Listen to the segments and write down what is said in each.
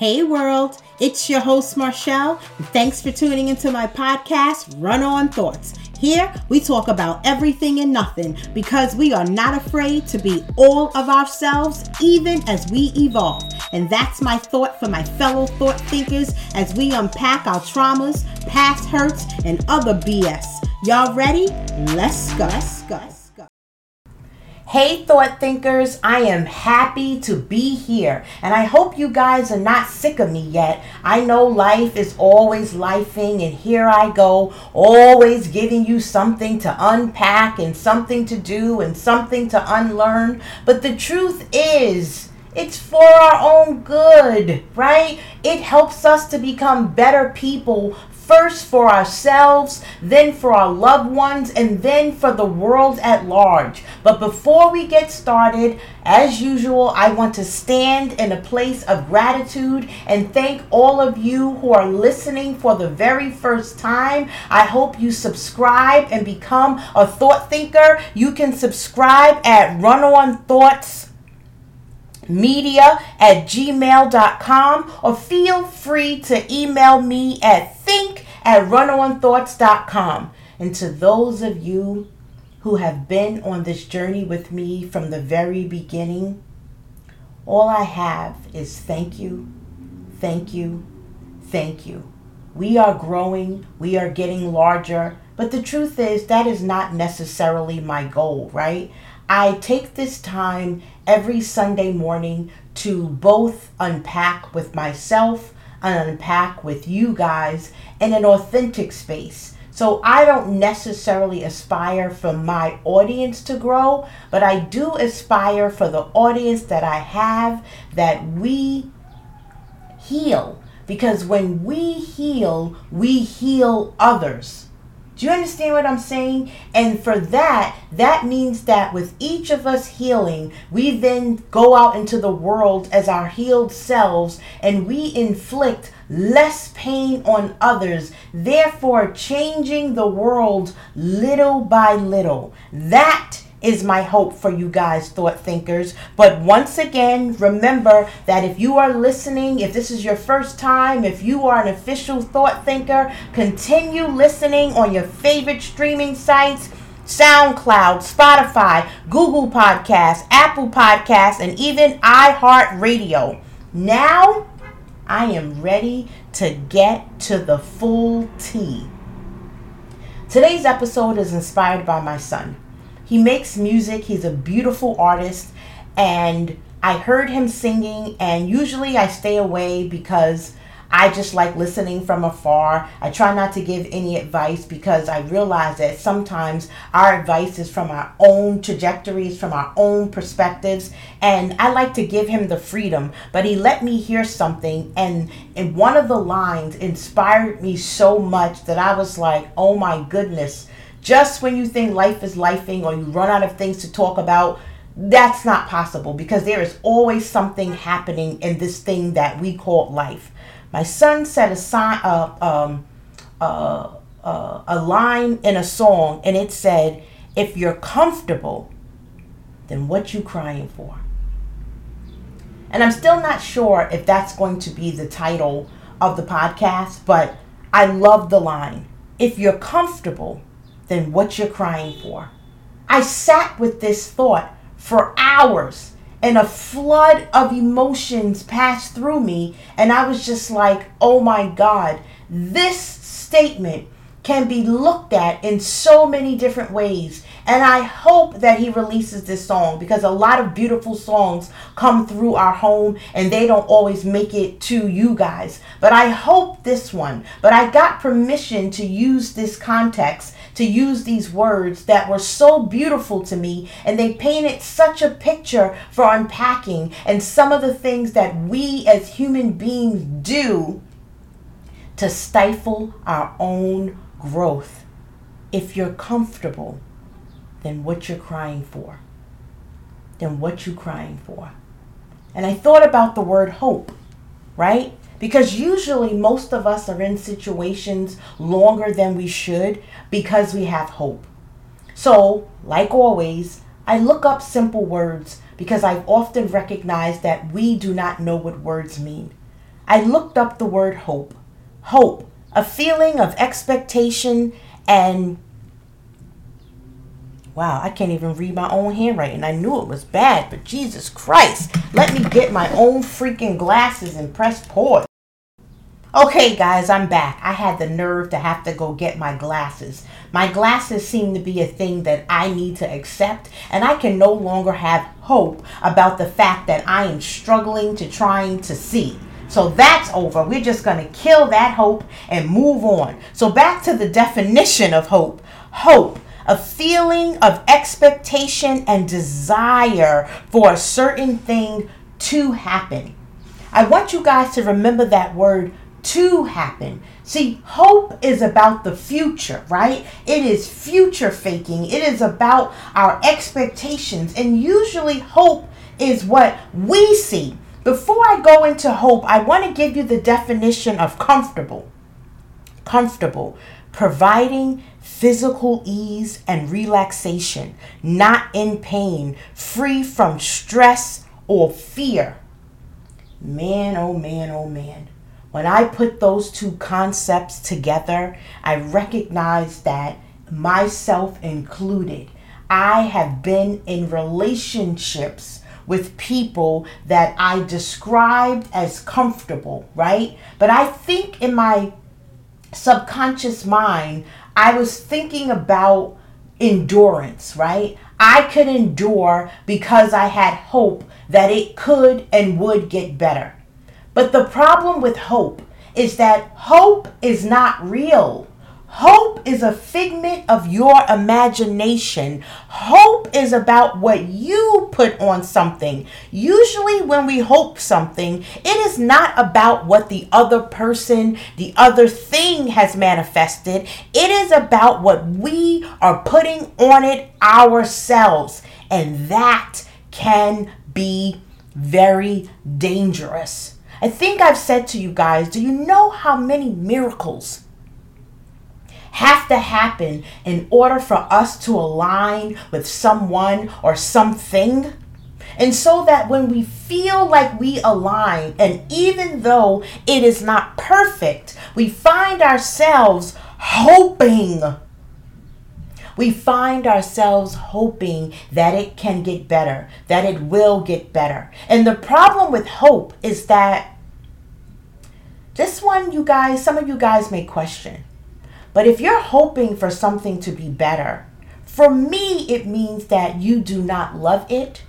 Hey world, it's your host Marshall. Thanks for tuning into my podcast, Run On Thoughts. Here we talk about everything and nothing because we are not afraid to be all of ourselves even as we evolve. And that's my thought for my fellow thought thinkers as we unpack our traumas, past hurts, and other BS. Y'all ready? Let's go. Hey, thought thinkers, I am happy to be here, and I hope you guys are not sick of me yet. I know life is always lifing, and here I go, always giving you something to unpack, and something to do, and something to unlearn. But the truth is, it's for our own good, right? It helps us to become better people first for ourselves, then for our loved ones, and then for the world at large. But before we get started, as usual, I want to stand in a place of gratitude and thank all of you who are listening for the very first time. I hope you subscribe and become a thought thinker. You can subscribe at Run On Thoughts media at gmail.com or feel free to email me at think at runonthoughts.com. And to those of you who have been on this journey with me from the very beginning, all I have is thank you, thank you, thank you. We are growing, we are getting larger, but the truth is that is not necessarily my goal, right? I take this time every Sunday morning to both unpack with myself and unpack with you guys in an authentic space. So I don't necessarily aspire for my audience to grow, but I do aspire for the audience that I have that we heal. Because when we heal, we heal others. Do you understand what I'm saying? And for that, that means that with each of us healing, we then go out into the world as our healed selves and we inflict less pain on others, therefore changing the world little by little. That is my hope for you guys, thought thinkers. But once again, remember that if you are listening, if this is your first time, if you are an official thought thinker, continue listening on your favorite streaming sites. SoundCloud, Spotify, Google Podcasts, Apple Podcasts, and even iHeartRadio. Now, I am ready to get to the full tea. Today's episode is inspired by my son. He makes music, he's a beautiful artist, and I heard him singing, and usually I stay away because I just like listening from afar. I try not to give any advice because I realize that sometimes our advice is from our own trajectories, from our own perspectives, and I like to give him the freedom. But he let me hear something, and and one of the lines inspired me so much that I was like, "Oh my goodness." Just when you think life is lifing or you run out of things to talk about, that's not possible because there is always something happening in this thing that we call life. My son said a sign, uh, um, uh, uh, a line in a song, and it said, "If you're comfortable, then what you crying for?" And I'm still not sure if that's going to be the title of the podcast, but I love the line. If you're comfortable, than what you're crying for. I sat with this thought for hours and a flood of emotions passed through me. And I was just like, oh my God, this statement can be looked at in so many different ways. And I hope that he releases this song because a lot of beautiful songs come through our home and they don't always make it to you guys. But I hope this one. But I got permission to use this context, to use these words that were so beautiful to me. And they painted such a picture for unpacking and some of the things that we as human beings do to stifle our own growth. If you're comfortable, then what you're crying for. Then what you're crying for. And I thought about the word hope, right? Because usually most of us are in situations longer than we should because we have hope. So, like always, I look up simple words because I've often recognized that we do not know what words mean. I looked up the word hope. Hope, a feeling of expectation and Wow, I can't even read my own handwriting. I knew it was bad, but Jesus Christ, let me get my own freaking glasses and press pause. Okay, guys, I'm back. I had the nerve to have to go get my glasses. My glasses seem to be a thing that I need to accept, and I can no longer have hope about the fact that I am struggling to trying to see. So that's over. We're just going to kill that hope and move on. So, back to the definition of hope hope, a feeling of expectation and desire for a certain thing to happen. I want you guys to remember that word to happen. See, hope is about the future, right? It is future faking. It is about our expectations. And usually, hope is what we see. Before I go into hope, I want to give you the definition of comfortable. Comfortable, providing physical ease and relaxation, not in pain, free from stress or fear. Man, oh man, oh man. When I put those two concepts together, I recognize that myself included, I have been in relationships with people that I described as comfortable, right? But I think in my subconscious mind, I was thinking about endurance, right? I could endure because I had hope that it could and would get better. But the problem with hope is that hope is not real. Hope is a figment of your imagination. Hope is about what you put on something. Usually, when we hope something, it is not about what the other person, the other thing has manifested. It is about what we are putting on it ourselves. And that can be very dangerous. I think I've said to you guys, do you know how many miracles have to happen in order for us to align with someone or something? And so that when we feel like we align, and even though it is not perfect, we find ourselves hoping we find ourselves hoping that it can get better, that it will get better. And the problem with hope is that this one, you guys, some of you guys may question. But if you're hoping for something to be better, for me, it means that you do not love it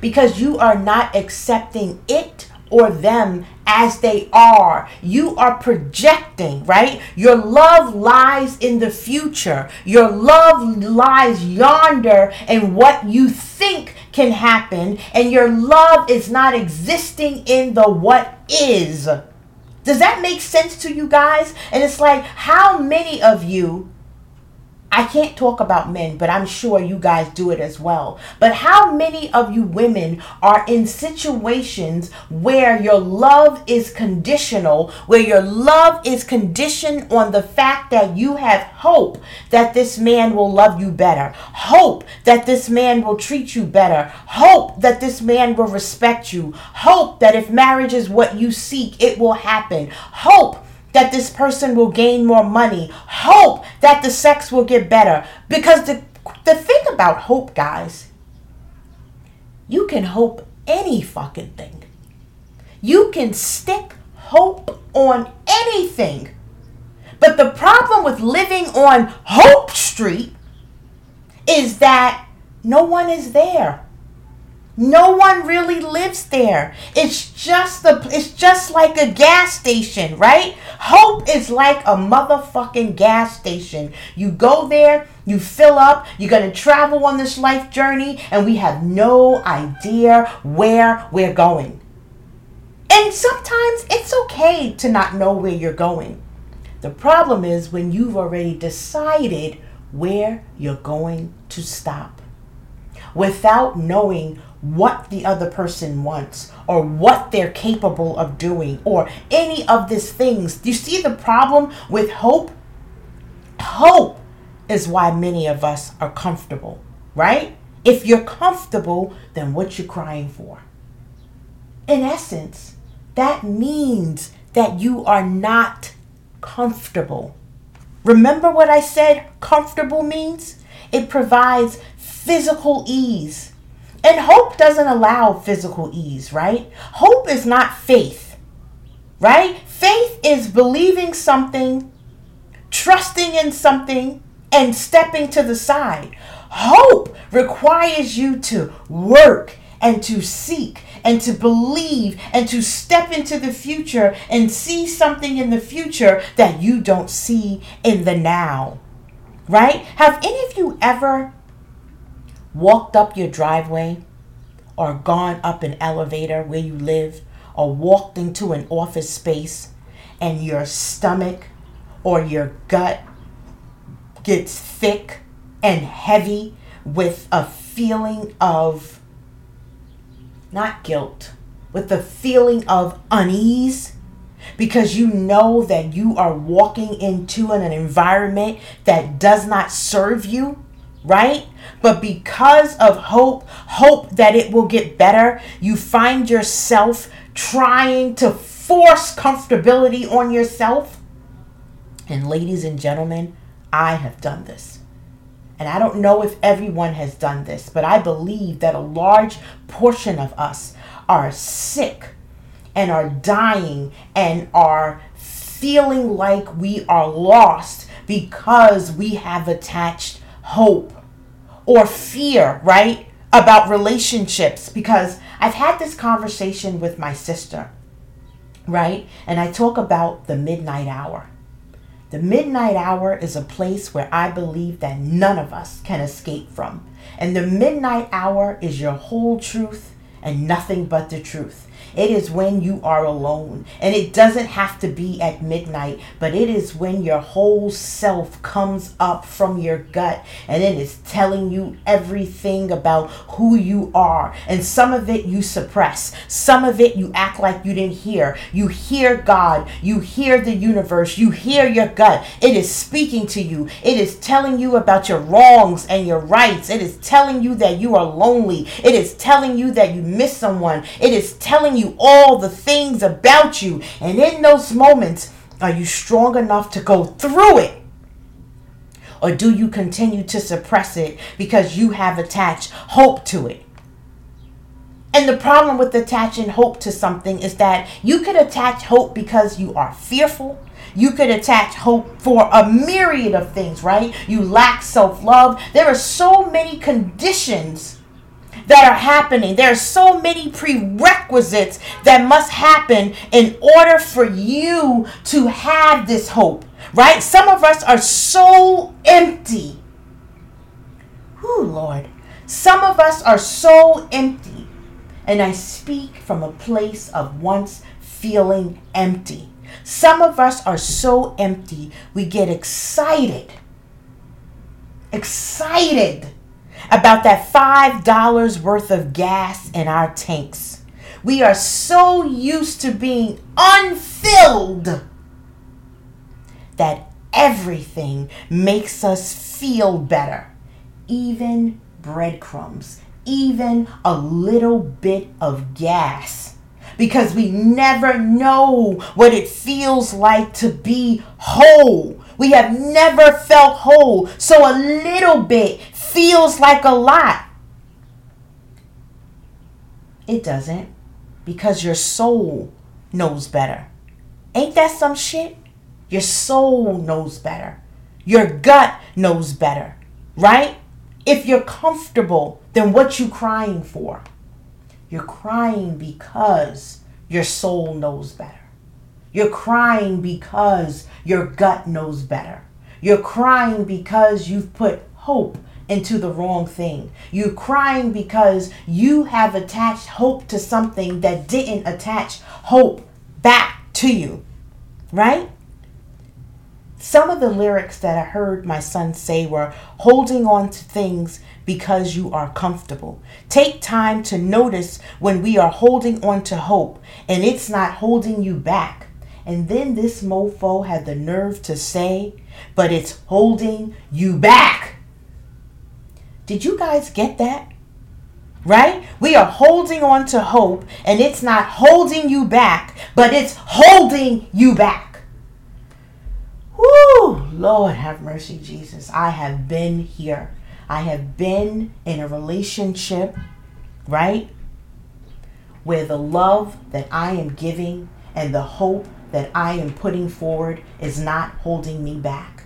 because you are not accepting it or them as they are. You are projecting, right? Your love lies in the future. Your love lies yonder and what you think can happen, and your love is not existing in the what is. Does that make sense to you guys? And it's like, how many of you I can't talk about men, but I'm sure you guys do it as well. But how many of you women are in situations where your love is conditional, where your love is conditioned on the fact that you have hope that this man will love you better, hope that this man will treat you better, hope that this man will respect you, hope that if marriage is what you seek, it will happen, hope that this person will gain more money, hope that the sex will get better. Because the, the thing about hope, guys, you can hope any fucking thing. You can stick hope on anything. But the problem with living on Hope Street is that no one is there. No one really lives there. It's just the it's just like a gas station, right? Hope is like a motherfucking gas station. You go there, you fill up, you're going to travel on this life journey and we have no idea where we're going. And sometimes it's okay to not know where you're going. The problem is when you've already decided where you're going to stop without knowing what the other person wants or what they're capable of doing or any of these things. Do You see the problem with hope? Hope is why many of us are comfortable, right? If you're comfortable, then what you're crying for? In essence, that means that you are not comfortable. Remember what I said comfortable means? It provides physical ease. And hope doesn't allow physical ease, right? Hope is not faith, right? Faith is believing something, trusting in something, and stepping to the side. Hope requires you to work and to seek and to believe and to step into the future and see something in the future that you don't see in the now. Right? Have any of you ever walked up your driveway or gone up an elevator where you live or walked into an office space and your stomach or your gut gets thick and heavy with a feeling of not guilt, with the feeling of unease because you know that you are walking into an environment that does not serve you, right? But because of hope, hope that it will get better, you find yourself trying to force comfortability on yourself. And ladies and gentlemen, I have done this. And I don't know if everyone has done this, but I believe that a large portion of us are sick and are dying and are feeling like we are lost because we have attached hope or fear, right? About relationships. Because I've had this conversation with my sister, right? And I talk about the midnight hour. The midnight hour is a place where I believe that none of us can escape from. And the midnight hour is your whole truth and nothing but the truth. It is when you are alone. And it doesn't have to be at midnight, but it is when your whole self comes up from your gut and it is telling you everything about who you are. And some of it you suppress, some of it you act like you didn't hear. You hear God, you hear the universe, you hear your gut. It is speaking to you, it is telling you about your wrongs and your rights. It is telling you that you are lonely, it is telling you that you miss someone, it is telling you all the things about you. And in those moments, are you strong enough to go through it? Or do you continue to suppress it because you have attached hope to it? And the problem with attaching hope to something is that you could attach hope because you are fearful. You could attach hope for a myriad of things, right? You lack self love. There are so many conditions that are happening. There are so many prerequisites that must happen in order for you to have this hope, right? Some of us are so empty. Whew, Lord. Some of us are so empty. And I speak from a place of once feeling empty. Some of us are so empty, we get excited. Excited about that $5 worth of gas in our tanks. We are so used to being unfilled that everything makes us feel better, even breadcrumbs, even a little bit of gas. Because we never know what it feels like to be whole. We have never felt whole. So a little bit feels like a lot. It doesn't because your soul knows better. Ain't that some shit? Your soul knows better. Your gut knows better, right? If you're comfortable, then what you crying for? You're crying because your soul knows better. You're crying because your gut knows better. You're crying because you've put hope into the wrong thing. You're crying because you have attached hope to something that didn't attach hope back to you, right? Some of the lyrics that I heard my son say were holding on to things because you are comfortable. Take time to notice when we are holding on to hope and it's not holding you back. And then this mofo had the nerve to say, but it's holding you back. Did you guys get that? right? We are holding on to hope, and it's not holding you back, but it's holding you back. Whoo, Lord have mercy, Jesus. I have been here. I have been in a relationship, right? Where the love that I am giving and the hope that I am putting forward is not holding me back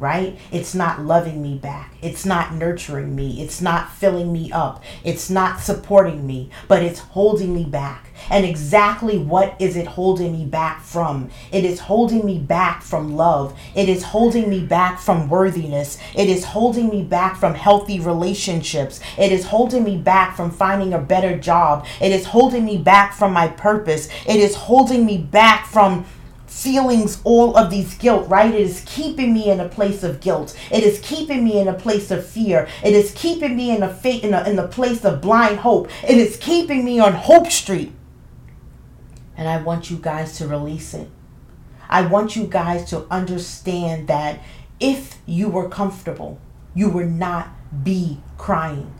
right? It's not loving me back. It's not nurturing me. It's not filling me up. It's not supporting me, but it's holding me back. And exactly what is it holding me back from? It is holding me back from love. It is holding me back from worthiness. It is holding me back from healthy relationships. It is holding me back from finding a better job. It is holding me back from my purpose. It is holding me back from feelings all of these guilt, right? It is keeping me in a place of guilt. It is keeping me in a place of fear. It is keeping me in a fate in a, in a place of blind hope. It is keeping me on Hope Street. And I want you guys to release it. I want you guys to understand that if you were comfortable, you would not be crying.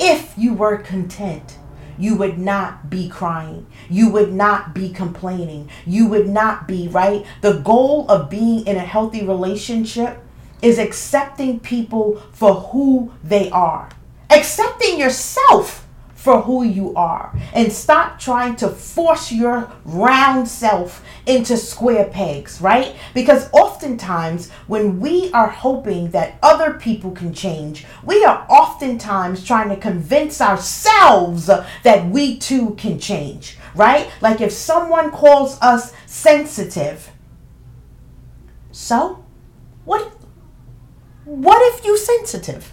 If you were content, you would not be crying. You would not be complaining. You would not be, right? The goal of being in a healthy relationship is accepting people for who they are, accepting yourself for who you are and stop trying to force your round self into square pegs, right? Because oftentimes when we are hoping that other people can change, we are oftentimes trying to convince ourselves that we too can change, right? Like if someone calls us sensitive, so what what if you sensitive?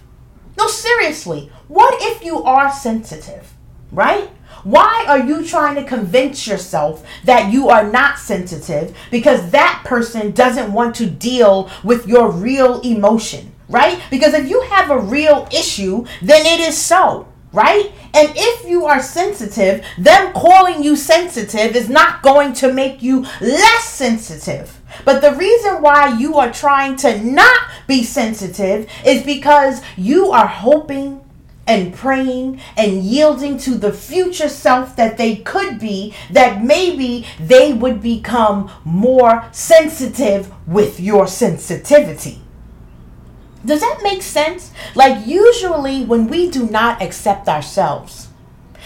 No, seriously, what if you are sensitive, right? Why are you trying to convince yourself that you are not sensitive because that person doesn't want to deal with your real emotion, right? Because if you have a real issue, then it is so right? And if you are sensitive, them calling you sensitive is not going to make you less sensitive. But the reason why you are trying to not be sensitive is because you are hoping and praying and yielding to the future self that they could be, that maybe they would become more sensitive with your sensitivity. Does that make sense? Like, usually, when we do not accept ourselves,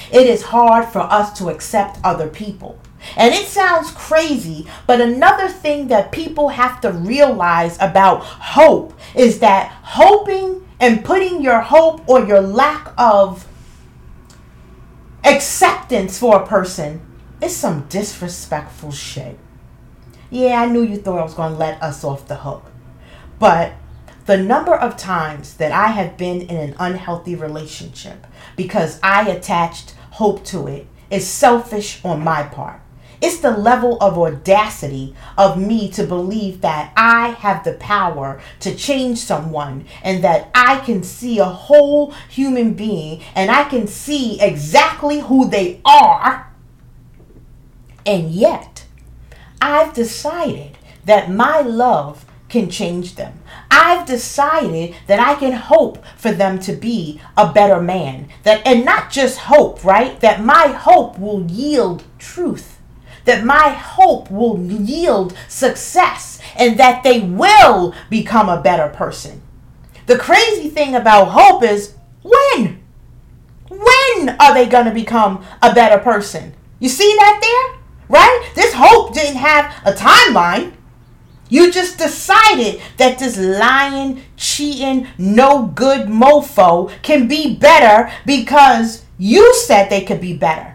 it is hard for us to accept other people. And it sounds crazy, but another thing that people have to realize about hope is that hoping and putting your hope or your lack of acceptance for a person is some disrespectful shit. Yeah, I knew you thought I was going to let us off the hook. But the number of times that I have been in an unhealthy relationship because I attached hope to it is selfish on my part. It's the level of audacity of me to believe that I have the power to change someone and that I can see a whole human being and I can see exactly who they are. And yet, I've decided that my love can change them. I've decided that I can hope for them to be a better man. That and not just hope, right? That my hope will yield truth. That my hope will yield success and that they will become a better person. The crazy thing about hope is when? When are they going to become a better person? You see that there? Right? This hope didn't have a timeline. You just decided that this lying, cheating, no good mofo can be better because you said they could be better.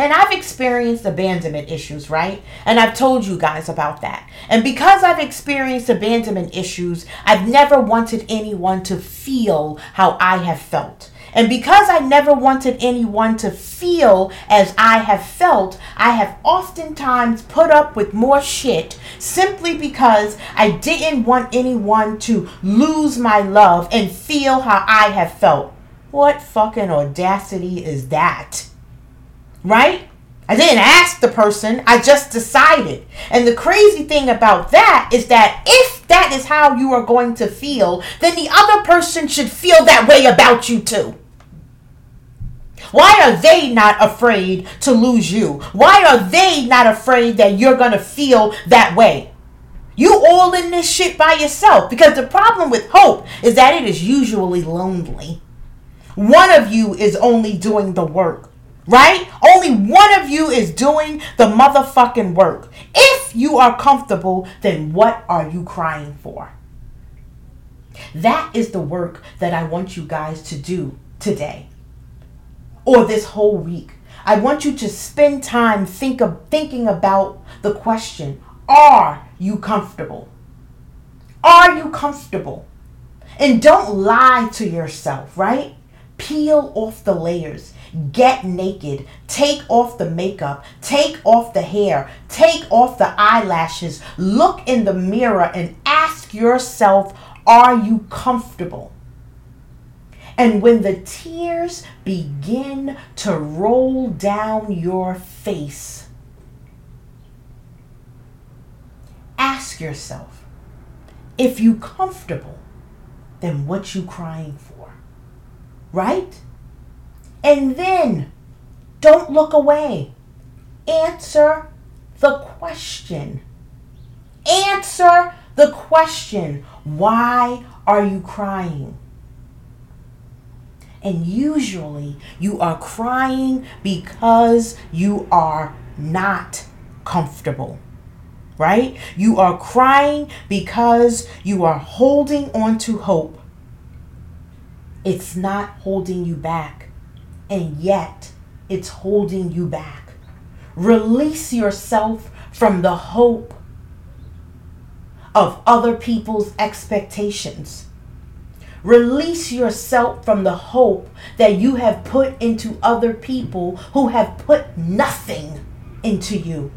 And I've experienced abandonment issues, right? And I've told you guys about that. And because I've experienced abandonment issues, I've never wanted anyone to feel how I have felt. And because I never wanted anyone to feel as I have felt, I have oftentimes put up with more shit simply because I didn't want anyone to lose my love and feel how I have felt. What fucking audacity is that? Right? I didn't ask the person, I just decided. And the crazy thing about that is that if that is how you are going to feel, then the other person should feel that way about you too. Why are they not afraid to lose you? Why are they not afraid that you're going to feel that way? You all in this shit by yourself because the problem with hope is that it is usually lonely. One of you is only doing the work, right? Only one of you is doing the motherfucking work. If you are comfortable, then what are you crying for? That is the work that I want you guys to do today or this whole week. I want you to spend time think of, thinking about the question Are you comfortable? Are you comfortable? And don't lie to yourself, right? Peel off the layers. Get naked. Take off the makeup. Take off the hair. Take off the eyelashes. Look in the mirror and ask yourself Are you comfortable? And when the tears begin to roll down your face, ask yourself, if you comfortable, then what you crying for? Right? And then don't look away. Answer the question. Answer the question. Why are you crying? And usually you are crying because you are not comfortable. Right? You are crying because you are holding on to hope. It's not holding you back, and yet it's holding you back. Release yourself from the hope of other people's expectations Release yourself from the hope that you have put into other people who have put nothing into you.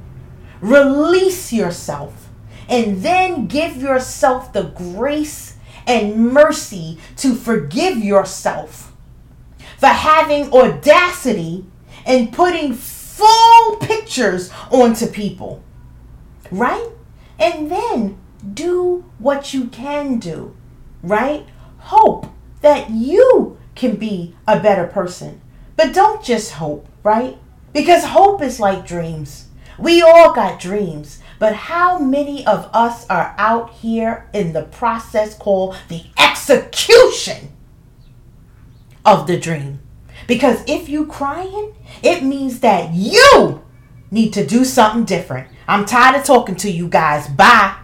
Release yourself and then give yourself the grace and mercy to forgive yourself for having audacity and putting full pictures onto people. Right? And then do what you can do. Right? hope that you can be a better person. But don't just hope, right? Because hope is like dreams. We all got dreams, but how many of us are out here in the process called the execution of the dream? Because if you crying, it means that you need to do something different. I'm tired of talking to you guys. Bye.